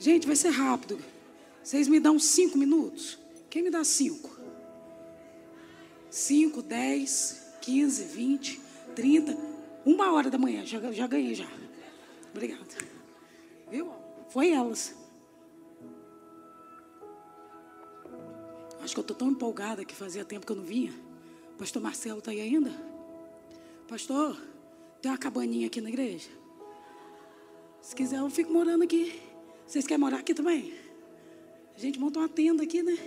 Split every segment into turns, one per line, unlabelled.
Gente, vai ser rápido. Vocês me dão cinco minutos? Quem me dá cinco? Cinco, dez, quinze, vinte, trinta. Uma hora da manhã. Já, já ganhei já. Obrigada. Viu? Foi elas. Acho que eu estou tão empolgada que fazia tempo que eu não vinha. Pastor Marcelo está aí ainda? Pastor, tem uma cabaninha aqui na igreja? Se quiser, eu fico morando aqui. Vocês querem morar aqui também? A gente monta uma tenda aqui, né?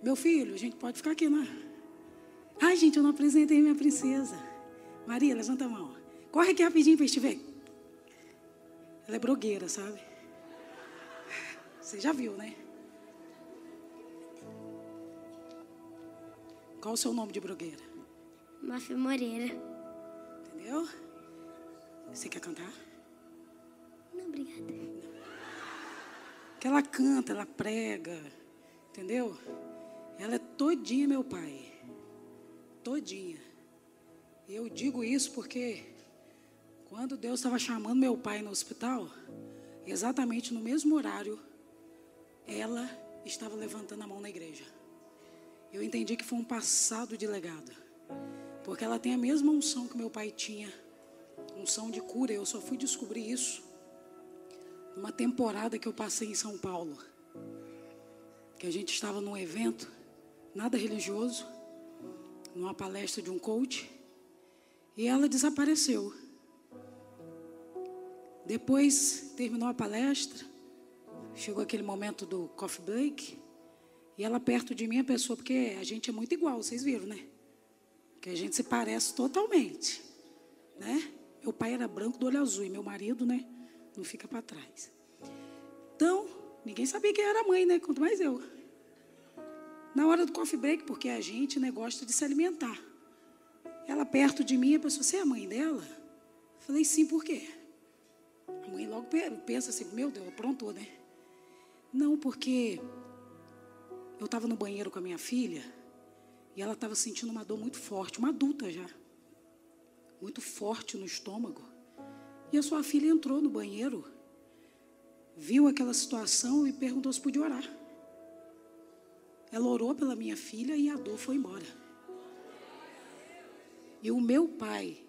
Meu filho, a gente pode ficar aqui, né? Ai, gente, eu não apresentei minha princesa. Maria, levanta a mão. Corre aqui rapidinho para te ver. Ela é blogueira, sabe? Você já viu, né? Qual o seu nome de blogueira?
Mafia Moreira.
Entendeu? Você quer cantar?
Não, obrigada.
Que ela canta, ela prega, entendeu? Ela é todinha meu pai. Todinha. E eu digo isso porque quando Deus estava chamando meu pai no hospital, exatamente no mesmo horário, ela estava levantando a mão na igreja eu entendi que foi um passado de legado. Porque ela tem a mesma unção que meu pai tinha unção de cura. Eu só fui descobrir isso numa temporada que eu passei em São Paulo. Que a gente estava num evento, nada religioso, numa palestra de um coach, e ela desapareceu. Depois terminou a palestra, chegou aquele momento do coffee break, e ela perto de mim é pessoa, porque a gente é muito igual, vocês viram, né? Que a gente se parece totalmente, né? Meu pai era branco do olho azul e meu marido, né? Não fica para trás. Então, ninguém sabia quem era a mãe, né? Quanto mais eu. Na hora do coffee break, porque a gente né, gosta de se alimentar. Ela perto de mim, a pessoa, você é a mãe dela? Eu falei, sim, por quê? A mãe logo pensa assim, meu Deus, aprontou, né? Não, porque eu estava no banheiro com a minha filha e ela estava sentindo uma dor muito forte, uma adulta já, muito forte no estômago. E a sua filha entrou no banheiro, viu aquela situação e perguntou se podia orar. Ela orou pela minha filha e a dor foi embora. E o meu pai,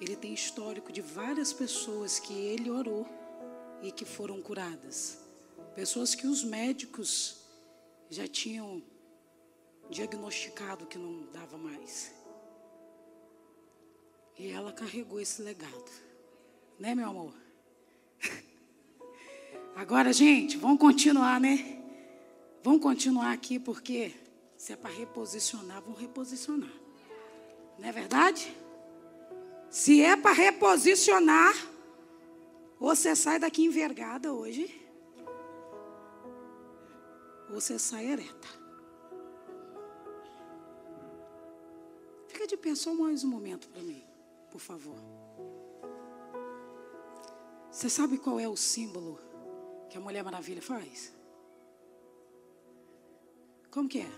ele tem histórico de várias pessoas que ele orou e que foram curadas. Pessoas que os médicos já tinham diagnosticado que não dava mais. E ela carregou esse legado. Né, meu amor? Agora, gente, vamos continuar, né? Vamos continuar aqui porque se é para reposicionar, vamos reposicionar. Não é verdade? Se é para reposicionar, você sai daqui envergada hoje você sai ereta. Fica de pé só mais um momento para mim, por favor. Você sabe qual é o símbolo que a Mulher Maravilha faz? Como que é?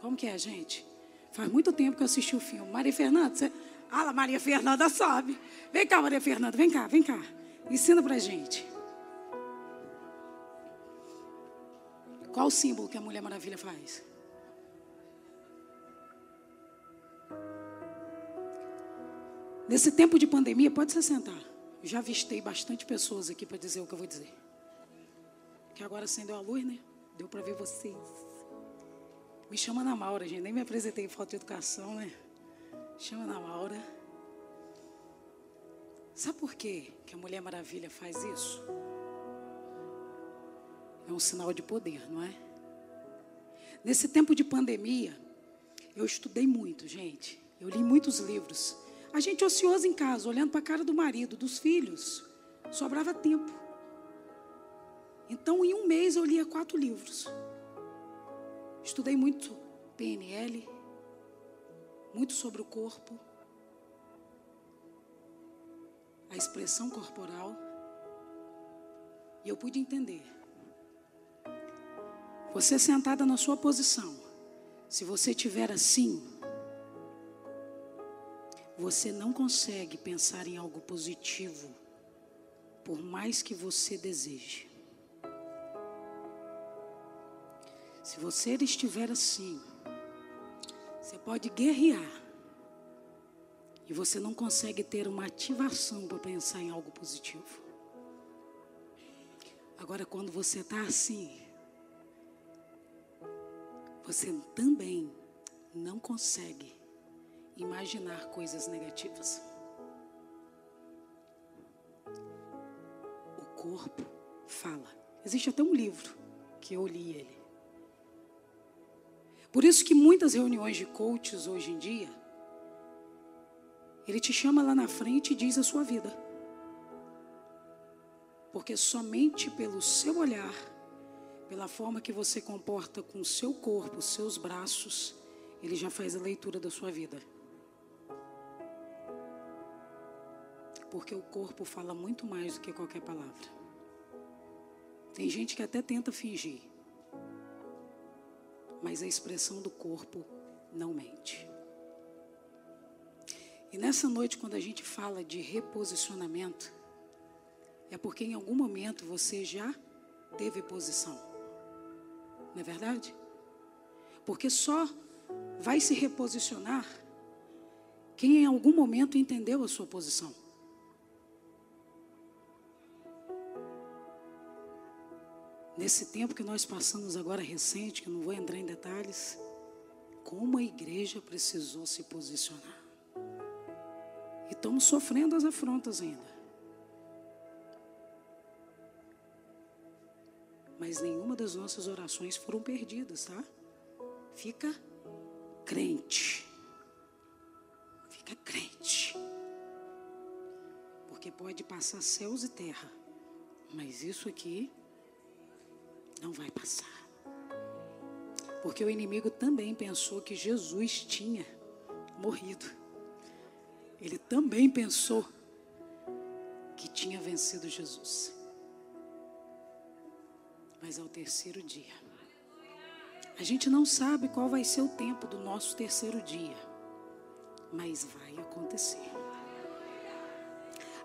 Como que é, gente? Faz muito tempo que eu assisti o filme. Maria Fernanda, você... Ah, Maria Fernanda sabe. Vem cá, Maria Fernanda, vem cá, vem cá. Ensina pra gente. Qual o símbolo que a Mulher Maravilha faz? Nesse tempo de pandemia, pode se sentar. Já avistei bastante pessoas aqui para dizer o que eu vou dizer. Que agora acendeu a luz, né? Deu para ver vocês. Me chama na Maura, gente. Nem me apresentei em falta de educação, né? Chama na Maura. Sabe por quê que a Mulher Maravilha faz isso? é um sinal de poder, não é? Nesse tempo de pandemia, eu estudei muito, gente. Eu li muitos livros. A gente ocioso em casa, olhando para a cara do marido, dos filhos, sobrava tempo. Então, em um mês, eu lia quatro livros. Estudei muito PNL, muito sobre o corpo, a expressão corporal, e eu pude entender você sentada na sua posição, se você tiver assim, você não consegue pensar em algo positivo por mais que você deseje. Se você estiver assim, você pode guerrear. E você não consegue ter uma ativação para pensar em algo positivo. Agora, quando você está assim, você também não consegue imaginar coisas negativas. O corpo fala. Existe até um livro que eu li ele. Por isso que muitas reuniões de coaches hoje em dia, ele te chama lá na frente e diz a sua vida. Porque somente pelo seu olhar, pela forma que você comporta com o seu corpo, seus braços, ele já faz a leitura da sua vida. Porque o corpo fala muito mais do que qualquer palavra. Tem gente que até tenta fingir mas a expressão do corpo não mente. E nessa noite, quando a gente fala de reposicionamento, é porque em algum momento você já teve posição. Não é verdade? Porque só vai se reposicionar quem em algum momento entendeu a sua posição. Nesse tempo que nós passamos agora recente, que eu não vou entrar em detalhes, como a igreja precisou se posicionar. E estamos sofrendo as afrontas ainda. Mas nenhuma das nossas orações foram perdidas, tá? Fica crente. Fica crente. Porque pode passar céus e terra. Mas isso aqui não vai passar. Porque o inimigo também pensou que Jesus tinha morrido. Ele também pensou que tinha vencido Jesus. Mas ao terceiro dia, a gente não sabe qual vai ser o tempo do nosso terceiro dia, mas vai acontecer.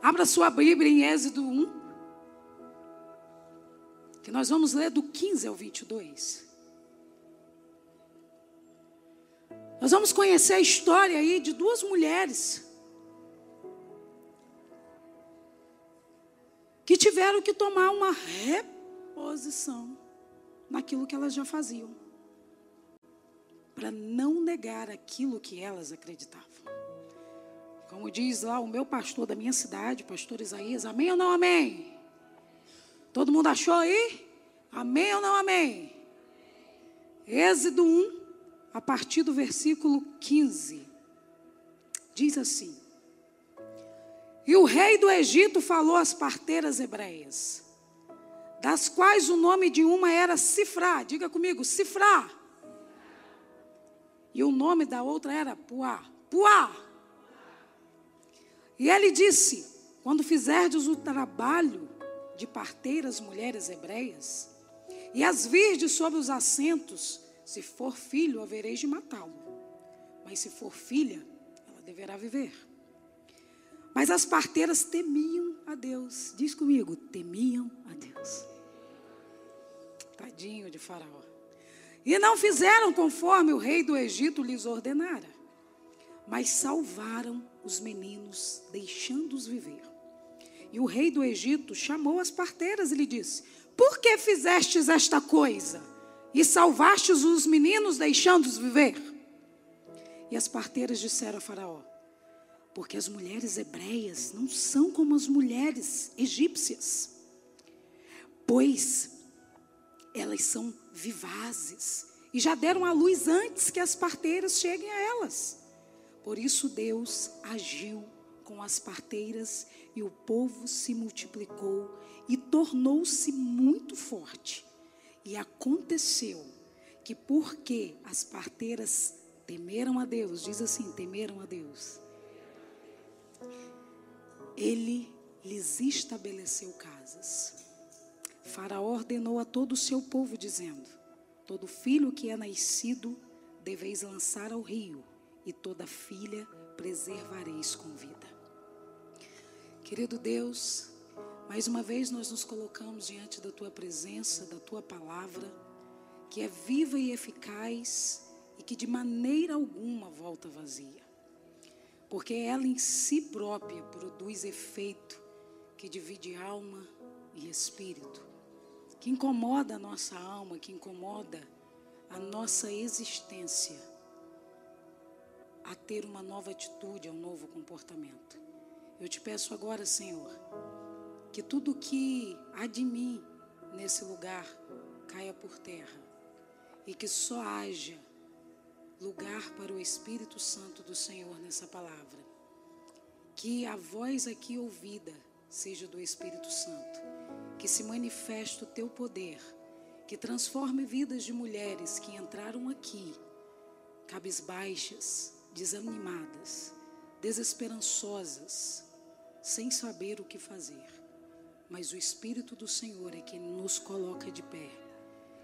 Abra sua Bíblia em Êxodo 1, que nós vamos ler do 15 ao 22. Nós vamos conhecer a história aí de duas mulheres que tiveram que tomar uma reposição naquilo que elas já faziam, para não negar aquilo que elas acreditavam. Como diz lá o meu pastor da minha cidade, pastor Isaías, amém ou não amém? Todo mundo achou aí? Amém ou não amém? Êxodo 1, a partir do versículo 15. Diz assim: E o rei do Egito falou às parteiras hebreias, das quais o nome de uma era Cifrá, diga comigo, Cifrá. E o nome da outra era Puá, Puá. E ele disse: Quando fizerdes o trabalho de parteiras mulheres hebreias, e as virdes sobre os assentos, se for filho, havereis de matá-lo. Mas se for filha, ela deverá viver. Mas as parteiras temiam a Deus. Diz comigo, temiam a Deus. Tadinho de Faraó. E não fizeram conforme o rei do Egito lhes ordenara, mas salvaram os meninos, deixando-os viver. E o rei do Egito chamou as parteiras e lhe disse: Por que fizestes esta coisa? E salvastes os meninos, deixando-os viver? E as parteiras disseram a Faraó: Porque as mulheres hebreias não são como as mulheres egípcias, pois elas são vivazes e já deram à luz antes que as parteiras cheguem a elas. Por isso Deus agiu com as parteiras e o povo se multiplicou e tornou-se muito forte. E aconteceu que porque as parteiras temeram a Deus, diz assim, temeram a Deus. Ele lhes estabeleceu casas. Faraó ordenou a todo o seu povo dizendo: Todo filho que é nascido deveis lançar ao rio, e toda filha preservareis com vida. Querido Deus, Mais uma vez nós nos colocamos diante da tua presença, da tua palavra, que é viva e eficaz e que de maneira alguma volta vazia. Porque ela em si própria produz efeito que divide alma e espírito, que incomoda a nossa alma, que incomoda a nossa existência a ter uma nova atitude, a um novo comportamento. Eu te peço agora, Senhor, que tudo que há de mim nesse lugar caia por terra e que só haja lugar para o Espírito Santo do Senhor nessa palavra. Que a voz aqui ouvida seja do Espírito Santo, que se manifeste o teu poder, que transforme vidas de mulheres que entraram aqui cabisbaixas, desanimadas, desesperançosas, sem saber o que fazer mas o Espírito do Senhor é quem nos coloca de pé,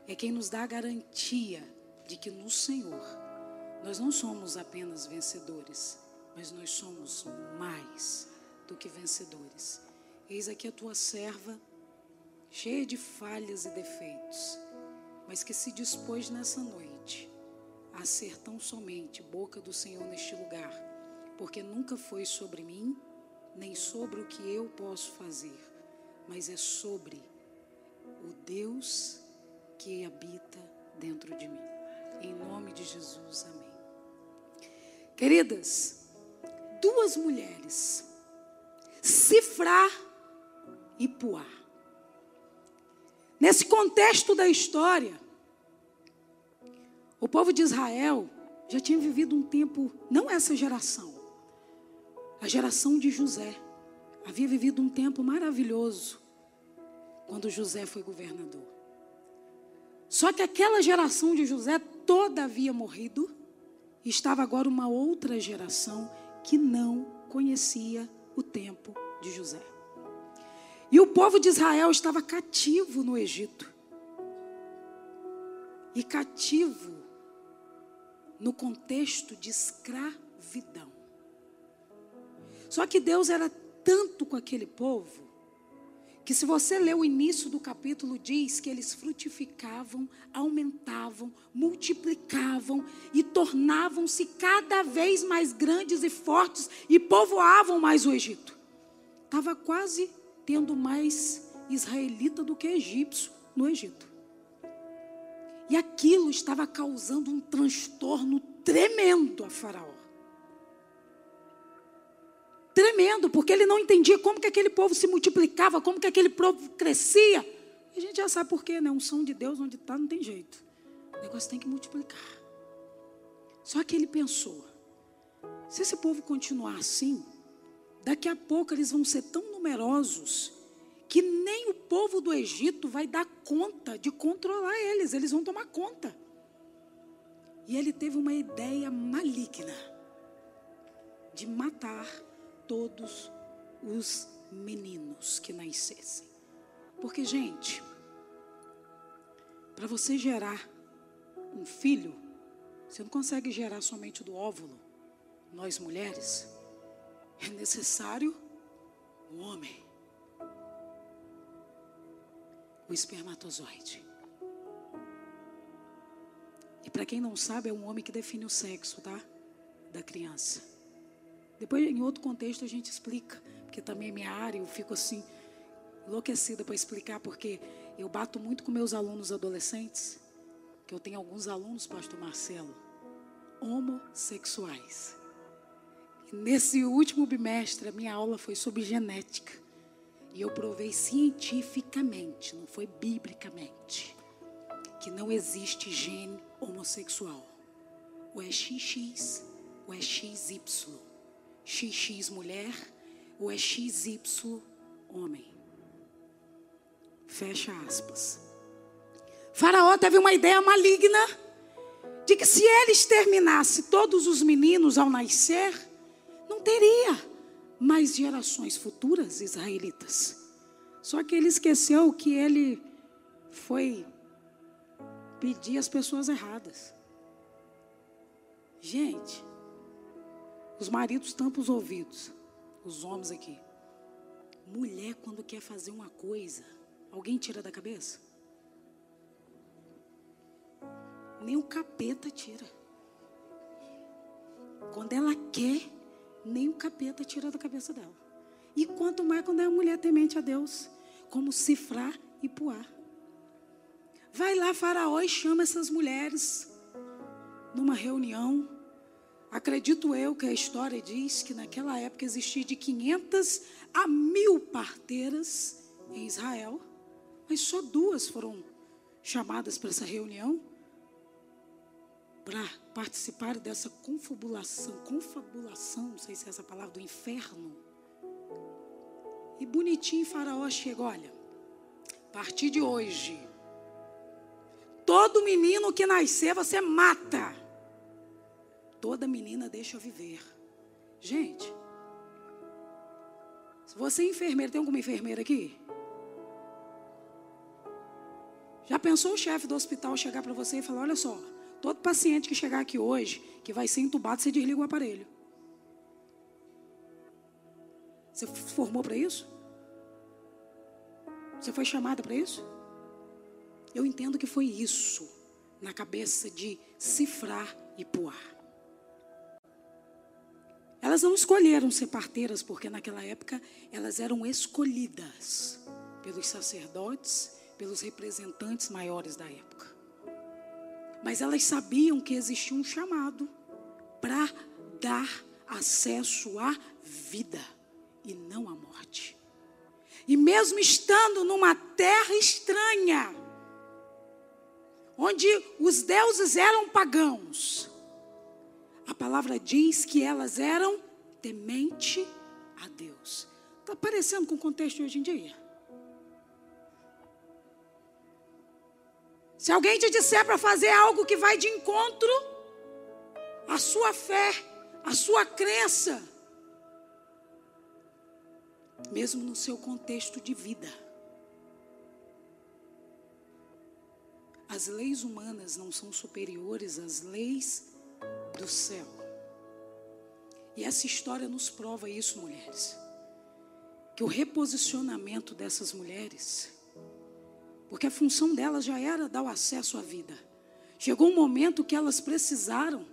é quem nos dá a garantia de que no Senhor nós não somos apenas vencedores, mas nós somos mais do que vencedores. Eis aqui a tua serva, cheia de falhas e defeitos, mas que se dispôs nessa noite a ser tão somente boca do Senhor neste lugar, porque nunca foi sobre mim, nem sobre o que eu posso fazer mas é sobre o Deus que habita dentro de mim. Em nome de Jesus, amém. Queridas, duas mulheres, Cifrar e Puá. Nesse contexto da história, o povo de Israel já tinha vivido um tempo, não essa geração, a geração de José havia vivido um tempo maravilhoso quando José foi governador. Só que aquela geração de José toda havia morrido e estava agora uma outra geração que não conhecia o tempo de José. E o povo de Israel estava cativo no Egito. E cativo no contexto de escravidão. Só que Deus era tanto com aquele povo, que se você ler o início do capítulo, diz que eles frutificavam, aumentavam, multiplicavam e tornavam-se cada vez mais grandes e fortes e povoavam mais o Egito. Estava quase tendo mais israelita do que egípcio no Egito. E aquilo estava causando um transtorno tremendo a Faraó tremendo, porque ele não entendia como que aquele povo se multiplicava, como que aquele povo crescia. E a gente já sabe por quê, né? Um som de Deus onde está não tem jeito. O negócio tem que multiplicar. Só que ele pensou: se esse povo continuar assim, daqui a pouco eles vão ser tão numerosos que nem o povo do Egito vai dar conta de controlar eles, eles vão tomar conta. E ele teve uma ideia maligna de matar todos os meninos que nascessem. Porque, gente, para você gerar um filho, você não consegue gerar somente do óvulo. Nós mulheres, é necessário um homem. O espermatozoide. E para quem não sabe, é um homem que define o sexo, tá? Da criança. Depois, em outro contexto, a gente explica, porque também é minha área, eu fico assim, enlouquecida para explicar, porque eu bato muito com meus alunos adolescentes, que eu tenho alguns alunos, pastor Marcelo, homossexuais. E nesse último bimestre, a minha aula foi sobre genética. E eu provei cientificamente, não foi biblicamente, que não existe gene homossexual. Ou é XX ou é XY. XX mulher ou é XY homem. Fecha aspas. Faraó teve uma ideia maligna de que se ele exterminasse todos os meninos ao nascer, não teria mais gerações futuras israelitas. Só que ele esqueceu que ele foi pedir as pessoas erradas. Gente, os maridos tampam os ouvidos, os homens aqui. Mulher, quando quer fazer uma coisa, alguém tira da cabeça? Nem o capeta tira. Quando ela quer, nem o capeta tira da cabeça dela. E quanto mais quando é uma mulher temente a Deus, como cifrar e puar. Vai lá, Faraó, e chama essas mulheres numa reunião. Acredito eu que a história diz que naquela época existia de 500 a mil parteiras em Israel, mas só duas foram chamadas para essa reunião para participar dessa confabulação, confabulação, não sei se é essa palavra, do inferno. E bonitinho Faraó chega, olha, a partir de hoje, todo menino que nascer você mata. Toda menina deixa viver. Gente, se você é enfermeira, tem alguma enfermeira aqui? Já pensou o chefe do hospital chegar para você e falar: olha só, Todo paciente que chegar aqui hoje, que vai ser entubado, você desliga o aparelho. Você formou para isso? Você foi chamada para isso? Eu entendo que foi isso na cabeça de cifrar e puar. Elas não escolheram ser parteiras porque naquela época elas eram escolhidas pelos sacerdotes, pelos representantes maiores da época. Mas elas sabiam que existia um chamado para dar acesso à vida e não à morte. E mesmo estando numa terra estranha, onde os deuses eram pagãos, a palavra diz que elas eram temente a Deus. Está parecendo com o contexto de hoje em dia? Se alguém te disser para fazer algo que vai de encontro à sua fé, à sua crença, mesmo no seu contexto de vida, as leis humanas não são superiores às leis do céu. E essa história nos prova isso, mulheres. Que o reposicionamento dessas mulheres porque a função delas já era dar o acesso à vida. Chegou um momento que elas precisaram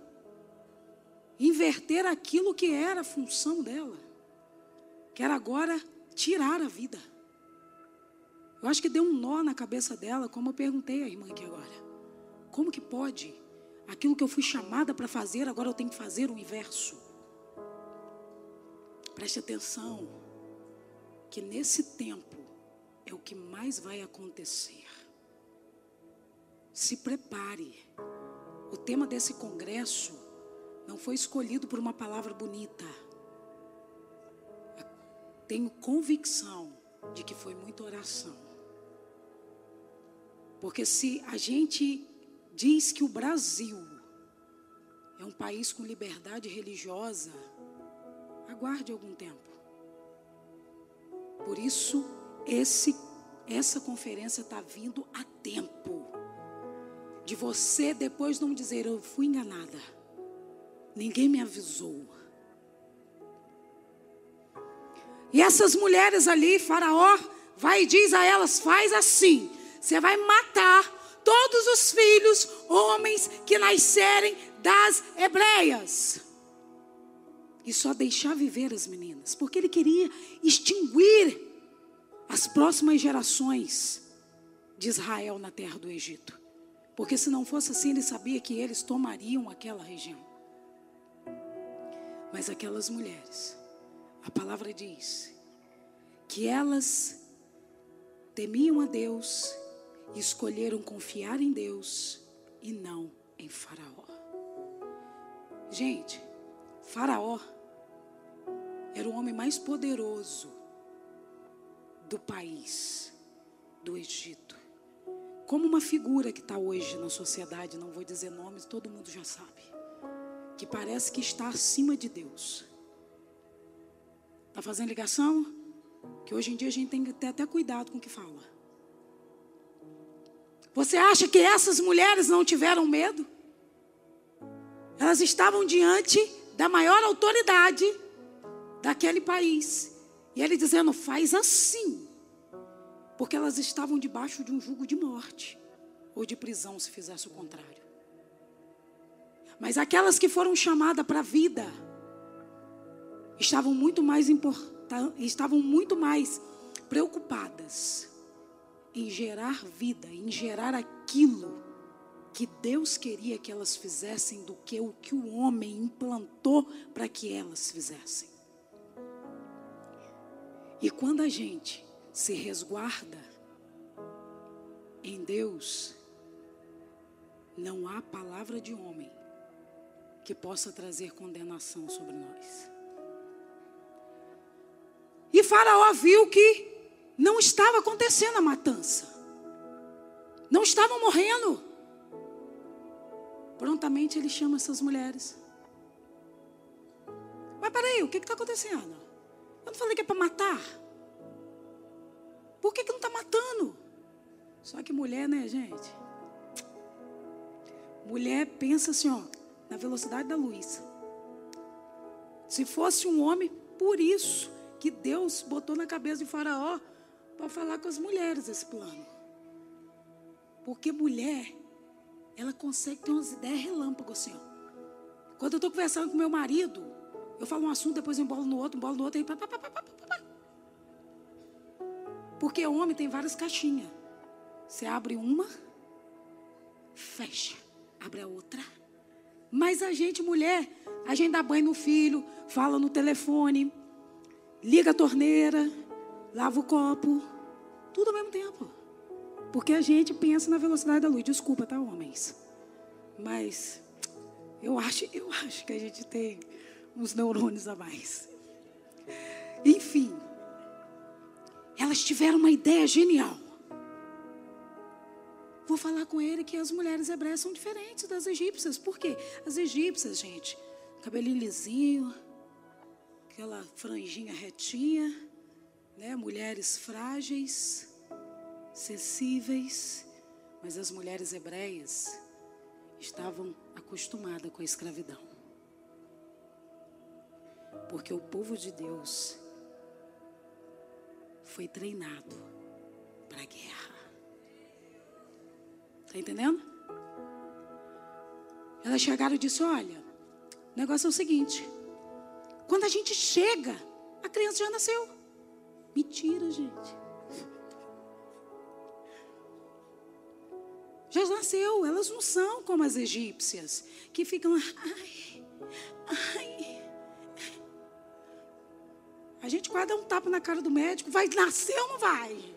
inverter aquilo que era a função dela, que era agora tirar a vida. Eu acho que deu um nó na cabeça dela, como eu perguntei à irmã aqui agora. Como que pode? Aquilo que eu fui chamada para fazer, agora eu tenho que fazer o inverso. Preste atenção, que nesse tempo, é o que mais vai acontecer. Se prepare. O tema desse congresso não foi escolhido por uma palavra bonita. Tenho convicção de que foi muita oração. Porque se a gente diz que o Brasil é um país com liberdade religiosa, aguarde algum tempo. Por isso, esse, essa conferência está vindo a tempo de você depois não dizer eu fui enganada, ninguém me avisou. E essas mulheres ali, Faraó, vai e diz a elas: faz assim, você vai matar homens que nascerem das hebreias. E só deixar viver as meninas, porque ele queria extinguir as próximas gerações de Israel na terra do Egito. Porque se não fosse assim, ele sabia que eles tomariam aquela região. Mas aquelas mulheres, a palavra diz que elas temiam a Deus e escolheram confiar em Deus e não em Faraó. Gente, Faraó era o homem mais poderoso do país, do Egito. Como uma figura que está hoje na sociedade, não vou dizer nomes, todo mundo já sabe. Que parece que está acima de Deus. Está fazendo ligação? Que hoje em dia a gente tem que ter até cuidado com o que fala. Você acha que essas mulheres não tiveram medo? Elas estavam diante da maior autoridade daquele país. E ele dizendo: faz assim. Porque elas estavam debaixo de um jugo de morte ou de prisão se fizesse o contrário. Mas aquelas que foram chamadas para a vida estavam muito mais estavam muito mais preocupadas em gerar vida, em gerar aquilo que Deus queria que elas fizessem do que o que o homem implantou para que elas fizessem. E quando a gente se resguarda em Deus, não há palavra de homem que possa trazer condenação sobre nós. E Faraó viu que não estava acontecendo a matança, não estavam morrendo. Prontamente ele chama essas mulheres. Mas peraí, o que está acontecendo? Eu não falei que é para matar? Por que, que não está matando? Só que mulher, né, gente? Mulher pensa assim, ó, na velocidade da luz. Se fosse um homem, por isso que Deus botou na cabeça de Faraó para falar com as mulheres esse plano. Porque mulher ela consegue ter umas ideias relâmpago assim. Ó. Quando eu estou conversando com meu marido, eu falo um assunto, depois eu embolo no outro, embolo no outro, e pá, pá, pá, pá, pá, pá. Porque homem tem várias caixinhas. Você abre uma, fecha, abre a outra. Mas a gente, mulher, a gente dá banho no filho, fala no telefone, liga a torneira, lava o copo, tudo ao mesmo tempo. Porque a gente pensa na velocidade da luz. Desculpa, tá, homens? Mas eu acho, eu acho que a gente tem uns neurônios a mais. Enfim, elas tiveram uma ideia genial. Vou falar com ele que as mulheres hebreias são diferentes das egípcias. Por quê? As egípcias, gente, cabelinho lisinho, aquela franjinha retinha, né? Mulheres frágeis sensíveis, mas as mulheres hebreias estavam acostumadas com a escravidão. Porque o povo de Deus foi treinado para a guerra. Está entendendo? Elas chegaram e disse: Olha, o negócio é o seguinte: quando a gente chega, a criança já nasceu. Mentira, gente. Já nasceu, elas não são como as egípcias, que ficam, ai, ai. A gente quase dá um tapa na cara do médico, vai nascer ou não vai?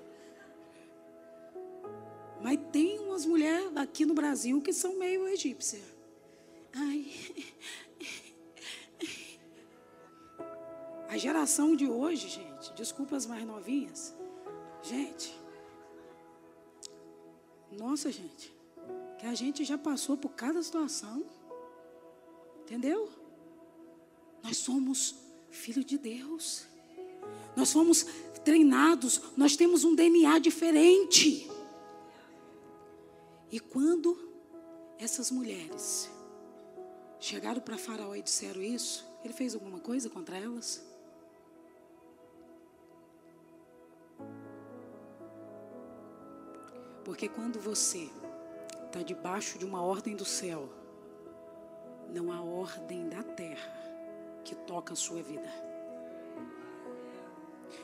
Mas tem umas mulheres aqui no Brasil que são meio egípcias. Ai. A geração de hoje, gente, desculpa as mais novinhas. Gente, nossa, gente, que a gente já passou por cada situação. Entendeu? Nós somos filhos de Deus. Nós fomos treinados, nós temos um DNA diferente. E quando essas mulheres chegaram para Faraó e disseram isso, ele fez alguma coisa contra elas? Porque quando você está debaixo de uma ordem do céu, não há ordem da terra que toca a sua vida.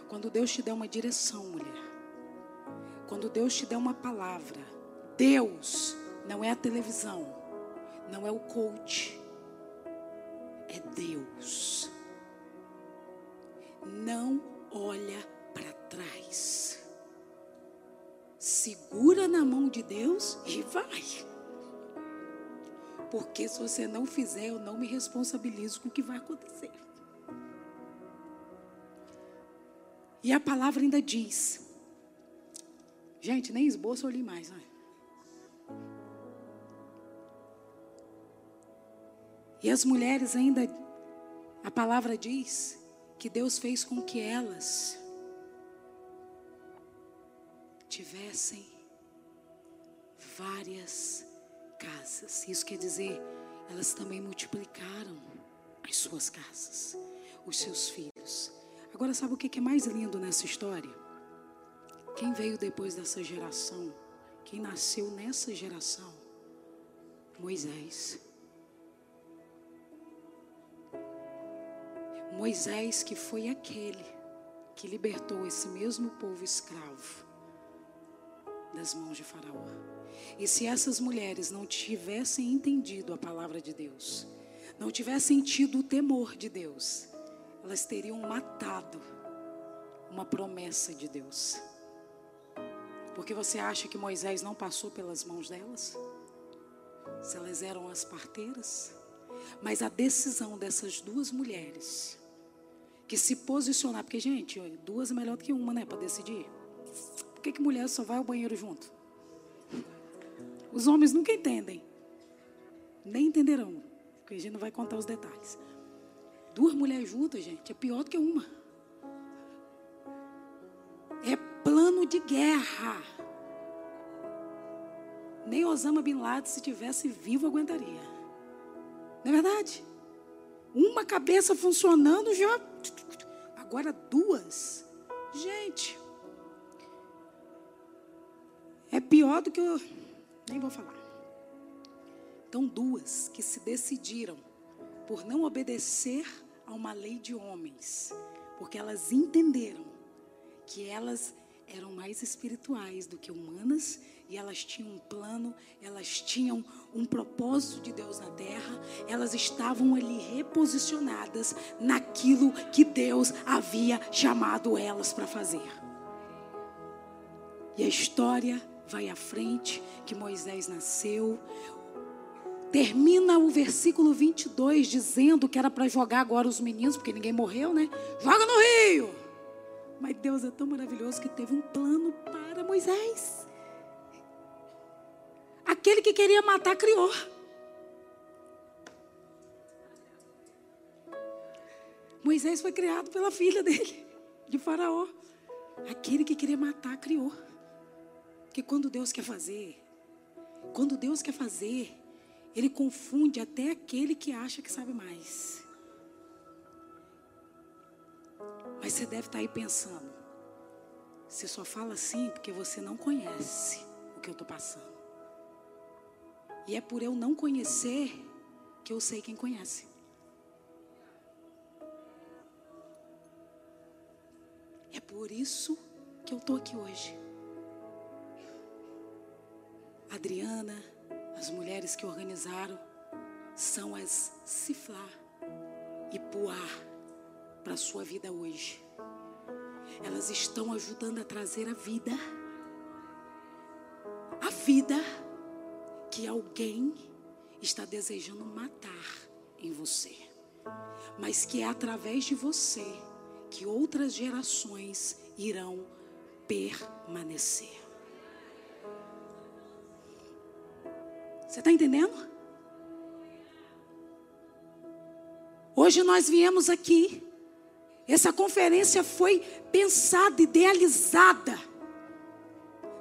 Quando Deus te der uma direção, mulher, quando Deus te der uma palavra, Deus não é a televisão, não é o coach, é Deus. Não olha para trás segura na mão de Deus e vai. Porque se você não fizer, eu não me responsabilizo com o que vai acontecer. E a palavra ainda diz. Gente, nem esboço eu li mais. Né? E as mulheres ainda, a palavra diz que Deus fez com que elas tivessem várias casas. Isso quer dizer, elas também multiplicaram as suas casas, os seus filhos. Agora, sabe o que é mais lindo nessa história? Quem veio depois dessa geração, quem nasceu nessa geração? Moisés. Moisés, que foi aquele que libertou esse mesmo povo escravo das mãos de Faraó. E se essas mulheres não tivessem entendido a palavra de Deus, não tivessem tido o temor de Deus, elas teriam matado uma promessa de Deus. Porque você acha que Moisés não passou pelas mãos delas? Se elas eram as parteiras? Mas a decisão dessas duas mulheres que se posicionar, porque, gente, duas é melhor do que uma, né, para decidir. Que, que mulher só vai ao banheiro junto? Os homens nunca entendem. Nem entenderão. Porque a gente não vai contar os detalhes. Duas mulheres juntas, gente, é pior do que uma. É plano de guerra. Nem Osama Bin Laden, se tivesse vivo, aguentaria. Não é verdade? Uma cabeça funcionando já. Agora duas. Gente. É pior do que eu. Nem vou falar. Então, duas que se decidiram por não obedecer a uma lei de homens, porque elas entenderam que elas eram mais espirituais do que humanas e elas tinham um plano, elas tinham um propósito de Deus na terra, elas estavam ali reposicionadas naquilo que Deus havia chamado elas para fazer. E a história vai à frente, que Moisés nasceu. Termina o versículo 22 dizendo que era para jogar agora os meninos, porque ninguém morreu, né? Joga no rio! Mas Deus é tão maravilhoso que teve um plano para Moisés. Aquele que queria matar, criou. Moisés foi criado pela filha dele, de Faraó. Aquele que queria matar, criou. Porque quando Deus quer fazer, quando Deus quer fazer, Ele confunde até aquele que acha que sabe mais. Mas você deve estar aí pensando, você só fala assim porque você não conhece o que eu estou passando. E é por eu não conhecer que eu sei quem conhece. É por isso que eu estou aqui hoje. Adriana, as mulheres que organizaram, são as Ciflar e Puar para a sua vida hoje. Elas estão ajudando a trazer a vida. A vida que alguém está desejando matar em você, mas que é através de você que outras gerações irão permanecer. Você está entendendo? Hoje nós viemos aqui. Essa conferência foi pensada, idealizada,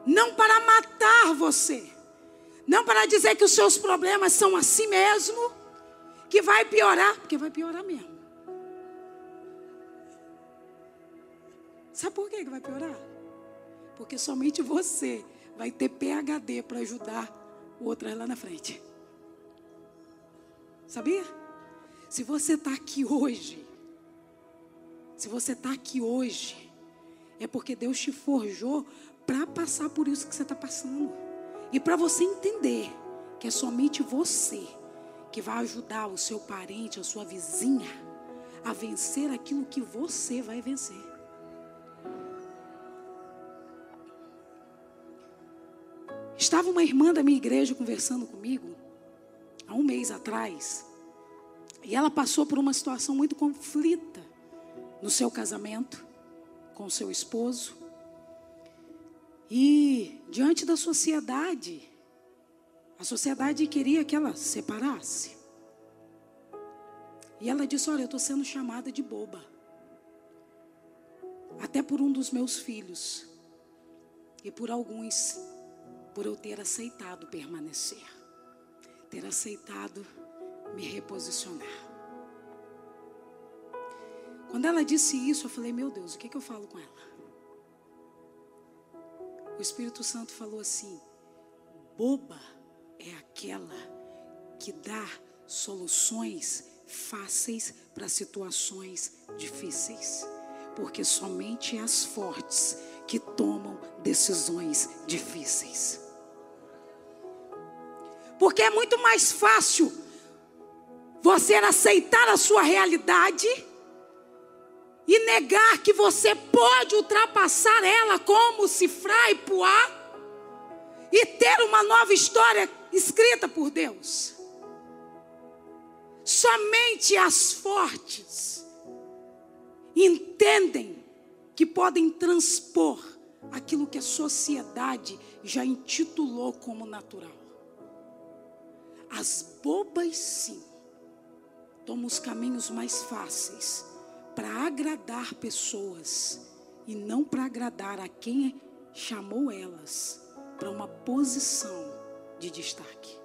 não para matar você, não para dizer que os seus problemas são assim mesmo, que vai piorar, porque vai piorar mesmo. Sabe por que vai piorar? Porque somente você vai ter PHD para ajudar outras lá na frente. Sabia? Se você está aqui hoje, se você está aqui hoje, é porque Deus te forjou para passar por isso que você está passando. E para você entender que é somente você que vai ajudar o seu parente, a sua vizinha, a vencer aquilo que você vai vencer. Estava uma irmã da minha igreja conversando comigo, há um mês atrás, e ela passou por uma situação muito conflita no seu casamento com seu esposo. E diante da sociedade, a sociedade queria que ela separasse. E ela disse: Olha, eu estou sendo chamada de boba. Até por um dos meus filhos. E por alguns, por eu ter aceitado permanecer. Ter aceitado me reposicionar. Quando ela disse isso, eu falei: Meu Deus, o que, que eu falo com ela? O Espírito Santo falou assim: boba é aquela que dá soluções fáceis para situações difíceis, porque somente as fortes que tomam decisões difíceis. Porque é muito mais fácil você aceitar a sua realidade e negar que você pode ultrapassar ela como Cifra e Puá e ter uma nova história escrita por Deus. Somente as fortes entendem que podem transpor aquilo que a sociedade já intitulou como natural. As bobas, sim, tomam os caminhos mais fáceis para agradar pessoas e não para agradar a quem chamou elas para uma posição de destaque.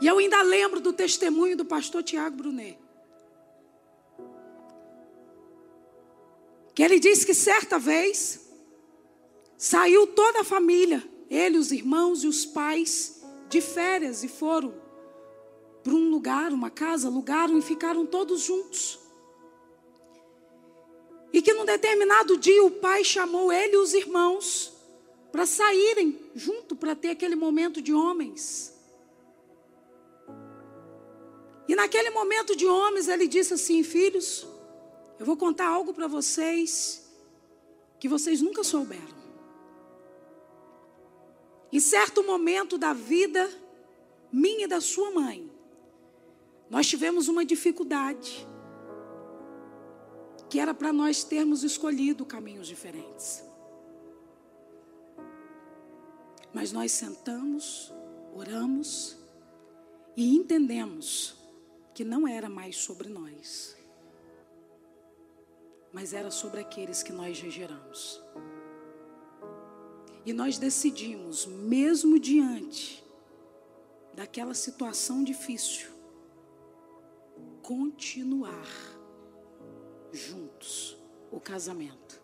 E eu ainda lembro do testemunho do pastor Tiago Brunet. Que ele disse que certa vez saiu toda a família, ele, os irmãos e os pais, de férias e foram para um lugar, uma casa, alugaram e ficaram todos juntos. E que num determinado dia o pai chamou ele e os irmãos para saírem junto para ter aquele momento de homens. E naquele momento de homens ele disse assim: Filhos, eu vou contar algo para vocês que vocês nunca souberam. Em certo momento da vida minha e da sua mãe, nós tivemos uma dificuldade que era para nós termos escolhido caminhos diferentes. Mas nós sentamos, oramos e entendemos que não era mais sobre nós, mas era sobre aqueles que nós já geramos. E nós decidimos, mesmo diante daquela situação difícil, continuar juntos o casamento.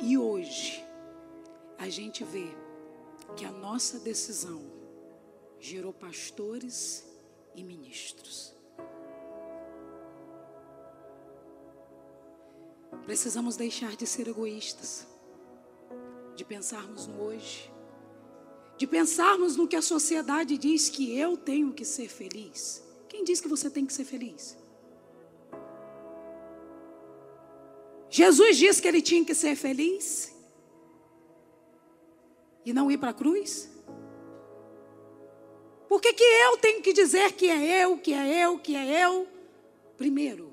E hoje, a gente vê que a nossa decisão gerou pastores e ministros. Precisamos deixar de ser egoístas, de pensarmos no hoje, de pensarmos no que a sociedade diz que eu tenho que ser feliz. Quem diz que você tem que ser feliz? Jesus disse que ele tinha que ser feliz e não ir para a cruz? Por que, que eu tenho que dizer que é eu, que é eu, que é eu? Primeiro,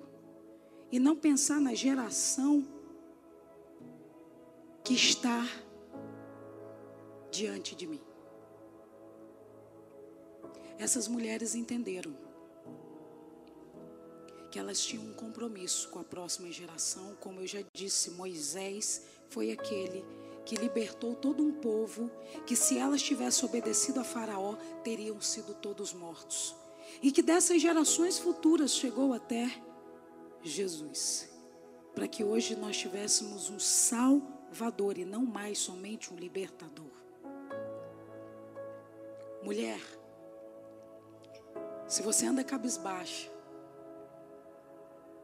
e não pensar na geração que está diante de mim. Essas mulheres entenderam que elas tinham um compromisso com a próxima geração, como eu já disse, Moisés foi aquele que libertou todo um povo, que se elas tivessem obedecido a Faraó, teriam sido todos mortos. E que dessas gerações futuras chegou até Jesus, para que hoje nós tivéssemos um Salvador e não mais somente um libertador. Mulher, se você anda cabisbaixa,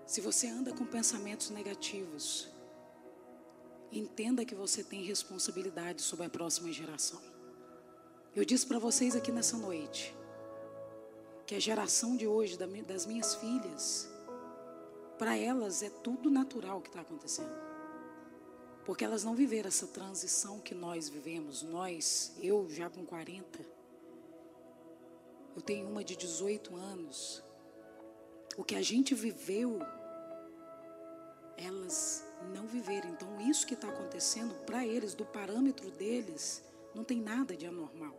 se você anda com pensamentos negativos, entenda que você tem responsabilidade sobre a próxima geração. Eu disse para vocês aqui nessa noite que a geração de hoje, das minhas filhas, para elas é tudo natural o que está acontecendo. Porque elas não viveram essa transição que nós vivemos. Nós, eu já com 40, eu tenho uma de 18 anos. O que a gente viveu, elas não viveram. Então, isso que está acontecendo para eles, do parâmetro deles, não tem nada de anormal.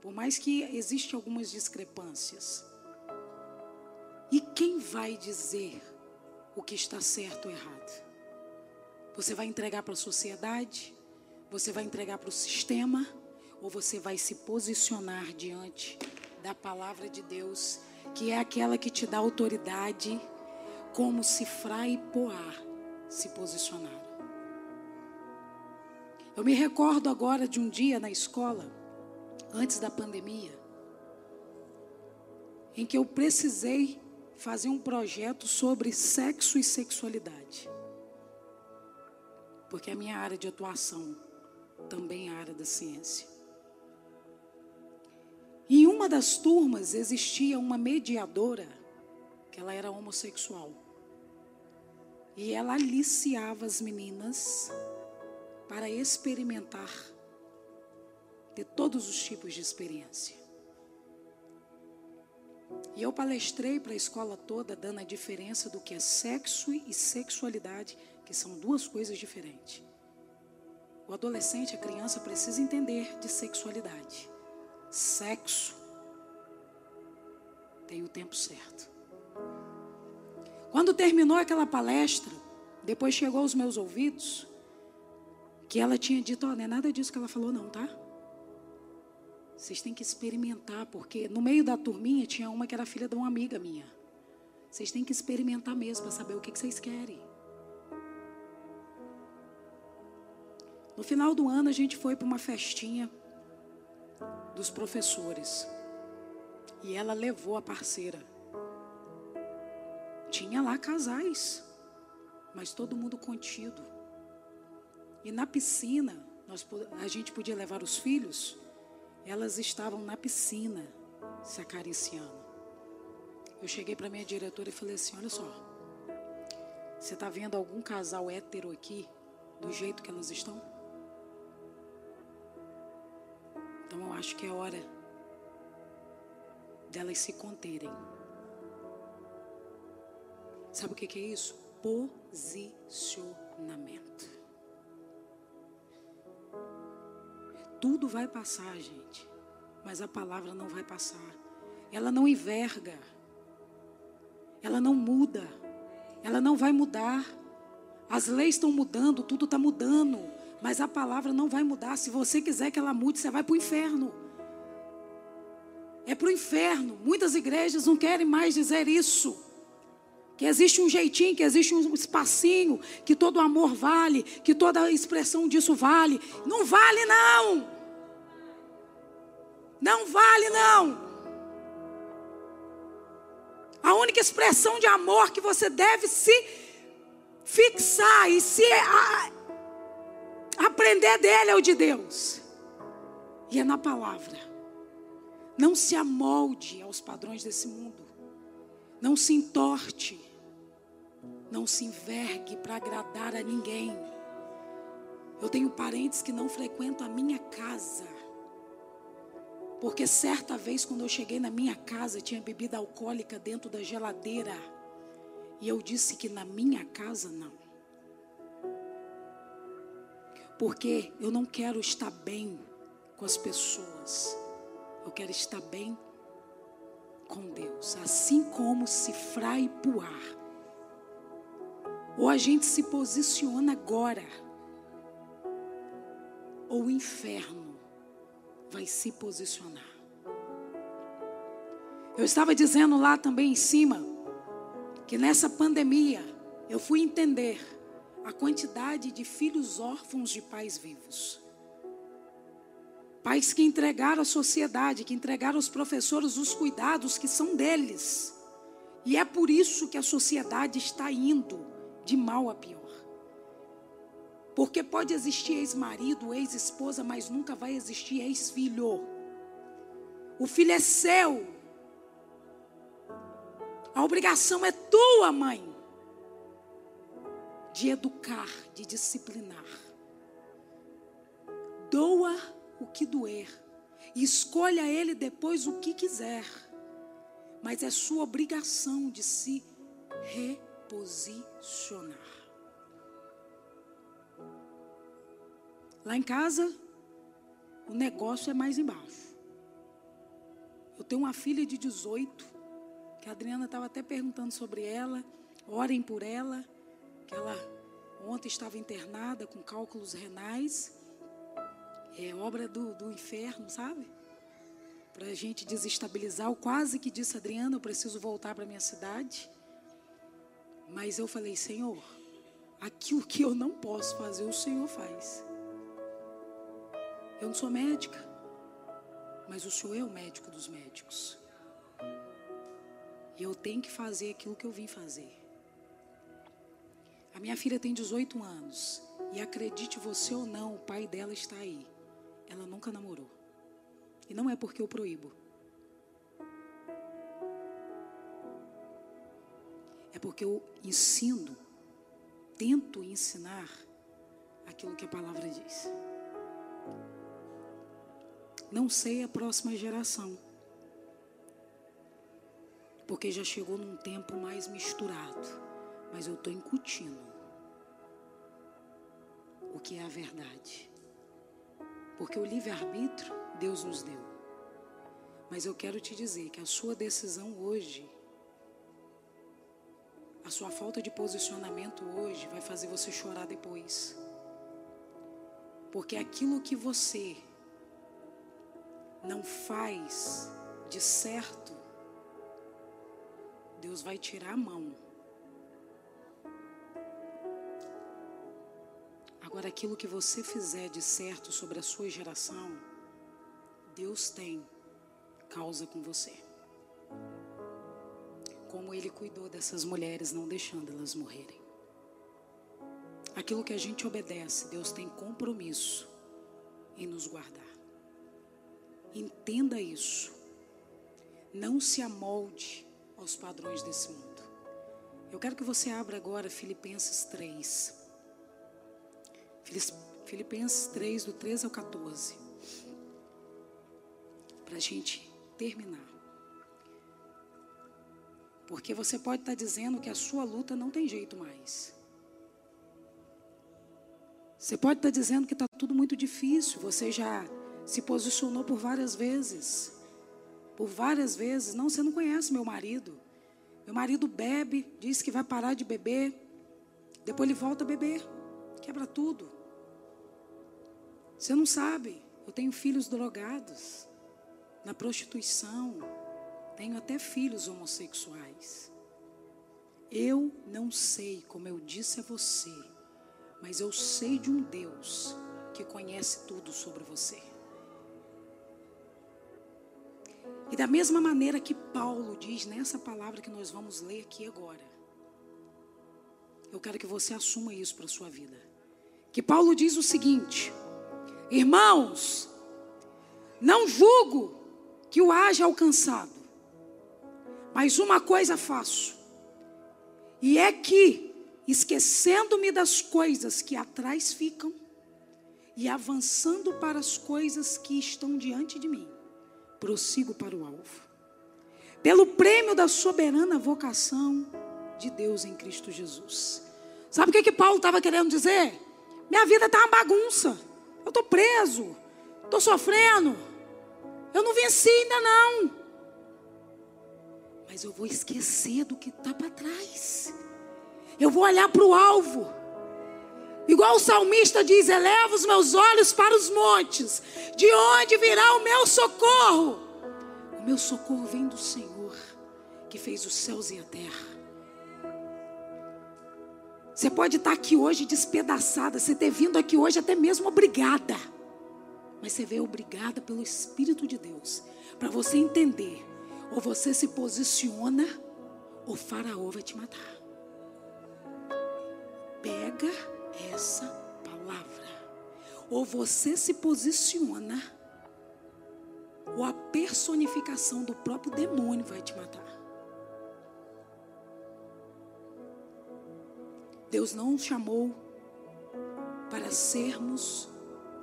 Por mais que existam algumas discrepâncias. E quem vai dizer o que está certo ou errado? Você vai entregar para a sociedade? Você vai entregar para o sistema? Ou você vai se posicionar diante da palavra de Deus, que é aquela que te dá autoridade, como Sifra e Poá se posicionaram. Eu me recordo agora de um dia na escola, antes da pandemia, em que eu precisei fazer um projeto sobre sexo e sexualidade. Porque a minha área de atuação também é a área da ciência. Em uma das turmas existia uma mediadora, que ela era homossexual. E ela aliciava as meninas para experimentar, ter todos os tipos de experiência. E eu palestrei para a escola toda, dando a diferença do que é sexo e sexualidade, que são duas coisas diferentes. O adolescente, a criança, precisa entender de sexualidade. Sexo tem o tempo certo. Quando terminou aquela palestra, depois chegou aos meus ouvidos que ela tinha dito: oh, não é nada disso que ela falou, não, tá? Vocês têm que experimentar, porque no meio da turminha tinha uma que era filha de uma amiga minha. Vocês têm que experimentar mesmo para saber o que, que vocês querem. No final do ano a gente foi para uma festinha dos professores. E ela levou a parceira. Tinha lá casais, mas todo mundo contido. E na piscina, nós, a gente podia levar os filhos elas estavam na piscina se acariciando. Eu cheguei para minha diretora e falei assim: Olha só, você está vendo algum casal hétero aqui do jeito que elas estão? Então eu acho que é hora delas se conterem. Sabe o que é isso? Posicionamento. Tudo vai passar, gente. Mas a palavra não vai passar. Ela não enverga. Ela não muda. Ela não vai mudar. As leis estão mudando, tudo está mudando. Mas a palavra não vai mudar. Se você quiser que ela mude, você vai para o inferno. É para o inferno. Muitas igrejas não querem mais dizer isso. Que existe um jeitinho, que existe um espacinho, que todo amor vale, que toda expressão disso vale. Não vale, não. Não vale, não. A única expressão de amor que você deve se fixar e se a, aprender dele é o de Deus. E é na palavra. Não se amolde aos padrões desse mundo. Não se entorte. Não se envergue para agradar a ninguém. Eu tenho parentes que não frequentam a minha casa porque certa vez, quando eu cheguei na minha casa, tinha bebida alcoólica dentro da geladeira. E eu disse que na minha casa não. Porque eu não quero estar bem com as pessoas. Eu quero estar bem com Deus. Assim como Cifra e Puar. Ou a gente se posiciona agora. Ou o inferno vai se posicionar. Eu estava dizendo lá também em cima que nessa pandemia eu fui entender a quantidade de filhos órfãos de pais vivos. Pais que entregaram à sociedade, que entregaram aos professores os cuidados que são deles. E é por isso que a sociedade está indo de mal a pior. Porque pode existir ex-marido, ex-esposa, mas nunca vai existir ex-filho. O filho é seu. A obrigação é tua, mãe, de educar, de disciplinar. Doa o que doer. E escolha ele depois o que quiser. Mas é sua obrigação de se reposicionar. Lá em casa, o negócio é mais embaixo. Eu tenho uma filha de 18, que a Adriana estava até perguntando sobre ela. Orem por ela, que ela ontem estava internada com cálculos renais. É obra do, do inferno, sabe? Para a gente desestabilizar. Eu quase que disse, Adriana, eu preciso voltar para minha cidade. Mas eu falei, Senhor, aquilo que eu não posso fazer, o Senhor faz. Eu não sou médica, mas o Senhor é o médico dos médicos. E eu tenho que fazer aquilo que eu vim fazer. A minha filha tem 18 anos. E acredite você ou não, o pai dela está aí. Ela nunca namorou. E não é porque eu proíbo. É porque eu ensino, tento ensinar aquilo que a palavra diz. Não sei a próxima geração. Porque já chegou num tempo mais misturado. Mas eu estou incutindo o que é a verdade. Porque o livre-arbítrio Deus nos deu. Mas eu quero te dizer que a sua decisão hoje, a sua falta de posicionamento hoje, vai fazer você chorar depois. Porque aquilo que você não faz de certo, Deus vai tirar a mão. Agora, aquilo que você fizer de certo sobre a sua geração, Deus tem causa com você. Como Ele cuidou dessas mulheres, não deixando elas morrerem. Aquilo que a gente obedece, Deus tem compromisso em nos guardar. Entenda isso. Não se amolde aos padrões desse mundo. Eu quero que você abra agora Filipenses 3. Filipenses 3, do 13 ao 14. Para a gente terminar. Porque você pode estar dizendo que a sua luta não tem jeito mais. Você pode estar dizendo que está tudo muito difícil. Você já se posicionou por várias vezes. Por várias vezes. Não, você não conhece meu marido. Meu marido bebe, diz que vai parar de beber. Depois ele volta a beber. Quebra tudo. Você não sabe. Eu tenho filhos drogados, na prostituição. Tenho até filhos homossexuais. Eu não sei, como eu disse a você, mas eu sei de um Deus que conhece tudo sobre você. E da mesma maneira que Paulo diz nessa palavra que nós vamos ler aqui agora, eu quero que você assuma isso para a sua vida. Que Paulo diz o seguinte: Irmãos, não julgo que o haja alcançado, mas uma coisa faço, e é que, esquecendo-me das coisas que atrás ficam, e avançando para as coisas que estão diante de mim, prossigo para o alvo. Pelo prêmio da soberana vocação de Deus em Cristo Jesus. Sabe o que, que Paulo estava querendo dizer? Minha vida está uma bagunça. Eu estou preso. Estou sofrendo. Eu não venci ainda não. Mas eu vou esquecer do que está para trás. Eu vou olhar para o alvo. Igual o salmista diz: eleva os meus olhos para os montes, de onde virá o meu socorro? O meu socorro vem do Senhor, que fez os céus e a terra. Você pode estar aqui hoje despedaçada, você ter vindo aqui hoje até mesmo obrigada. Mas você veio obrigada pelo Espírito de Deus, para você entender: ou você se posiciona, ou Faraó vai te matar. Pega essa palavra. Ou você se posiciona, ou a personificação do próprio demônio vai te matar. Deus não nos chamou para sermos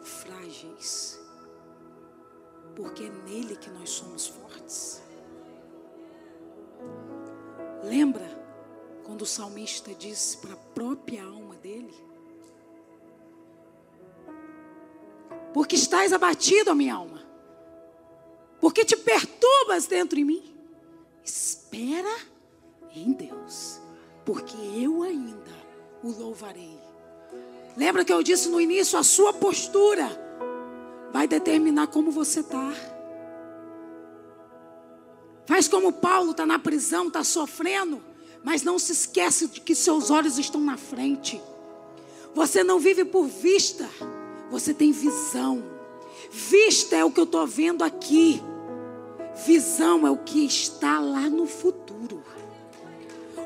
frágeis, porque é nele que nós somos fortes. Lembra quando o salmista disse para a própria alma dele: Porque estás abatido, minha alma, porque te perturbas dentro de mim. Espera em Deus, porque eu ainda o louvarei. Lembra que eu disse no início: a sua postura vai determinar como você está. Faz como Paulo está na prisão, está sofrendo. Mas não se esqueça de que seus olhos estão na frente. Você não vive por vista, você tem visão. Vista é o que eu estou vendo aqui. Visão é o que está lá no futuro.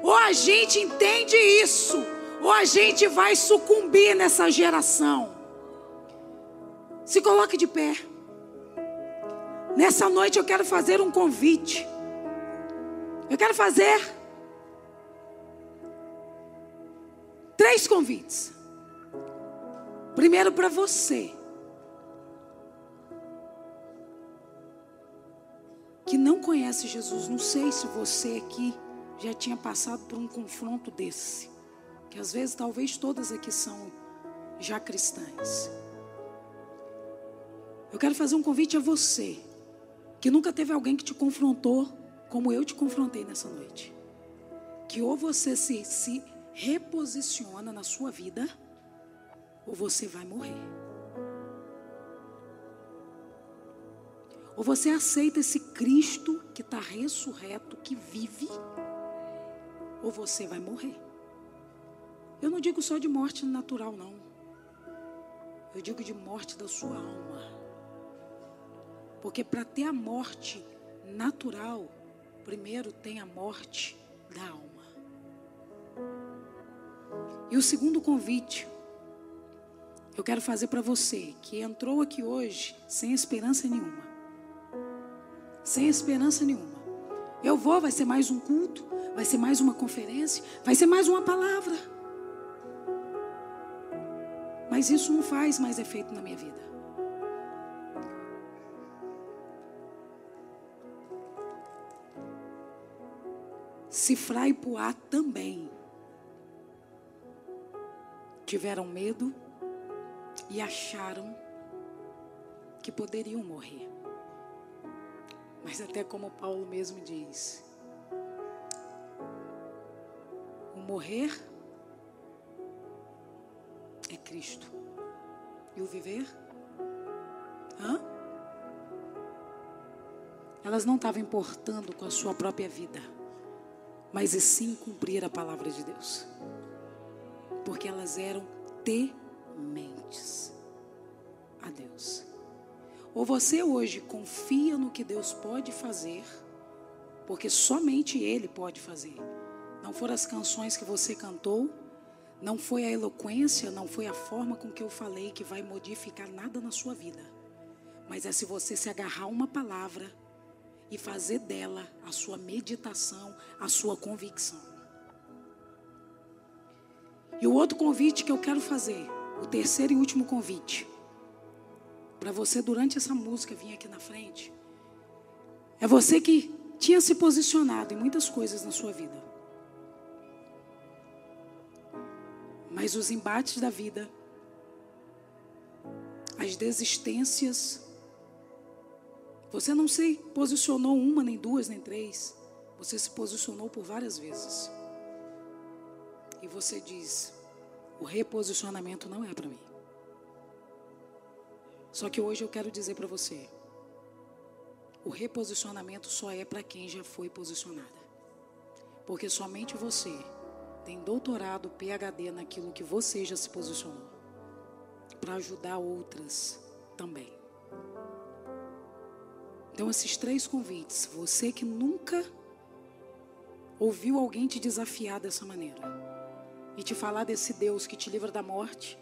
Ou a gente entende isso, ou a gente vai sucumbir nessa geração. Se coloque de pé. Nessa noite eu quero fazer um convite. Eu quero fazer três convites. Primeiro para você. Que não conhece Jesus. Não sei se você aqui já tinha passado por um confronto desse. Que às vezes, talvez todas aqui são já cristãs. Eu quero fazer um convite a você. Que nunca teve alguém que te confrontou como eu te confrontei nessa noite. Que ou você se, se reposiciona na sua vida, ou você vai morrer. Ou você aceita esse Cristo que está ressurreto, que vive, ou você vai morrer. Eu não digo só de morte natural, não. Eu digo de morte da sua alma. Porque para ter a morte natural, primeiro tem a morte da alma. E o segundo convite, eu quero fazer para você que entrou aqui hoje sem esperança nenhuma. Sem esperança nenhuma. Eu vou, vai ser mais um culto, vai ser mais uma conferência, vai ser mais uma palavra. Mas isso não faz mais efeito na minha vida. Se Frai Puá também tiveram medo e acharam que poderiam morrer. Mas até como Paulo mesmo diz, o morrer Cristo. E o viver? Hã? Elas não estavam importando com a sua própria vida, mas e sim cumprir a palavra de Deus porque elas eram tementes a Deus. Ou você hoje confia no que Deus pode fazer, porque somente Ele pode fazer. Não foram as canções que você cantou, não foi a eloquência, não foi a forma com que eu falei que vai modificar nada na sua vida. Mas é se você se agarrar a uma palavra e fazer dela a sua meditação, a sua convicção. E o outro convite que eu quero fazer, o terceiro e último convite, para você durante essa música vir aqui na frente, é você que tinha se posicionado em muitas coisas na sua vida. Mas os embates da vida, as desistências, você não se posicionou uma, nem duas, nem três. Você se posicionou por várias vezes e você diz: o reposicionamento não é para mim. Só que hoje eu quero dizer para você: o reposicionamento só é para quem já foi posicionada. Porque somente você tem doutorado, PhD naquilo que você já se posicionou. Para ajudar outras também. Então, esses três convites, você que nunca ouviu alguém te desafiar dessa maneira e te falar desse Deus que te livra da morte,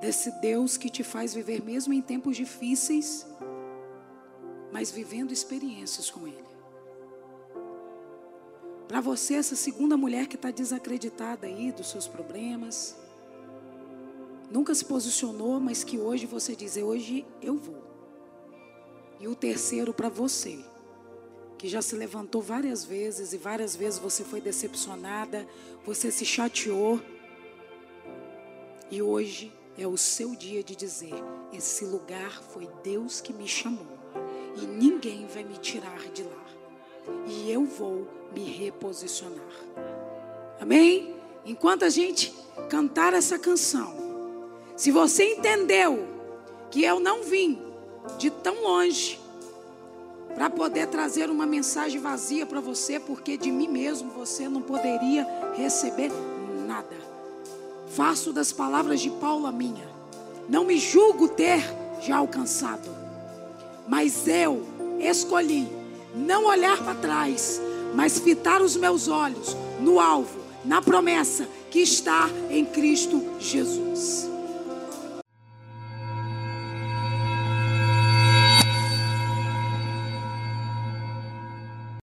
desse Deus que te faz viver mesmo em tempos difíceis, mas vivendo experiências com Ele. Para você, essa segunda mulher que está desacreditada aí dos seus problemas, nunca se posicionou, mas que hoje você diz: hoje eu vou. E o terceiro para você que já se levantou várias vezes e várias vezes você foi decepcionada, você se chateou. E hoje é o seu dia de dizer: esse lugar foi Deus que me chamou e ninguém vai me tirar de lá. E eu vou me reposicionar. Amém? Enquanto a gente cantar essa canção, se você entendeu que eu não vim de tão longe, para poder trazer uma mensagem vazia para você, porque de mim mesmo você não poderia receber nada. Faço das palavras de Paulo a minha. Não me julgo ter já alcançado, mas eu escolhi não olhar para trás, mas fitar os meus olhos no alvo, na promessa que está em Cristo Jesus.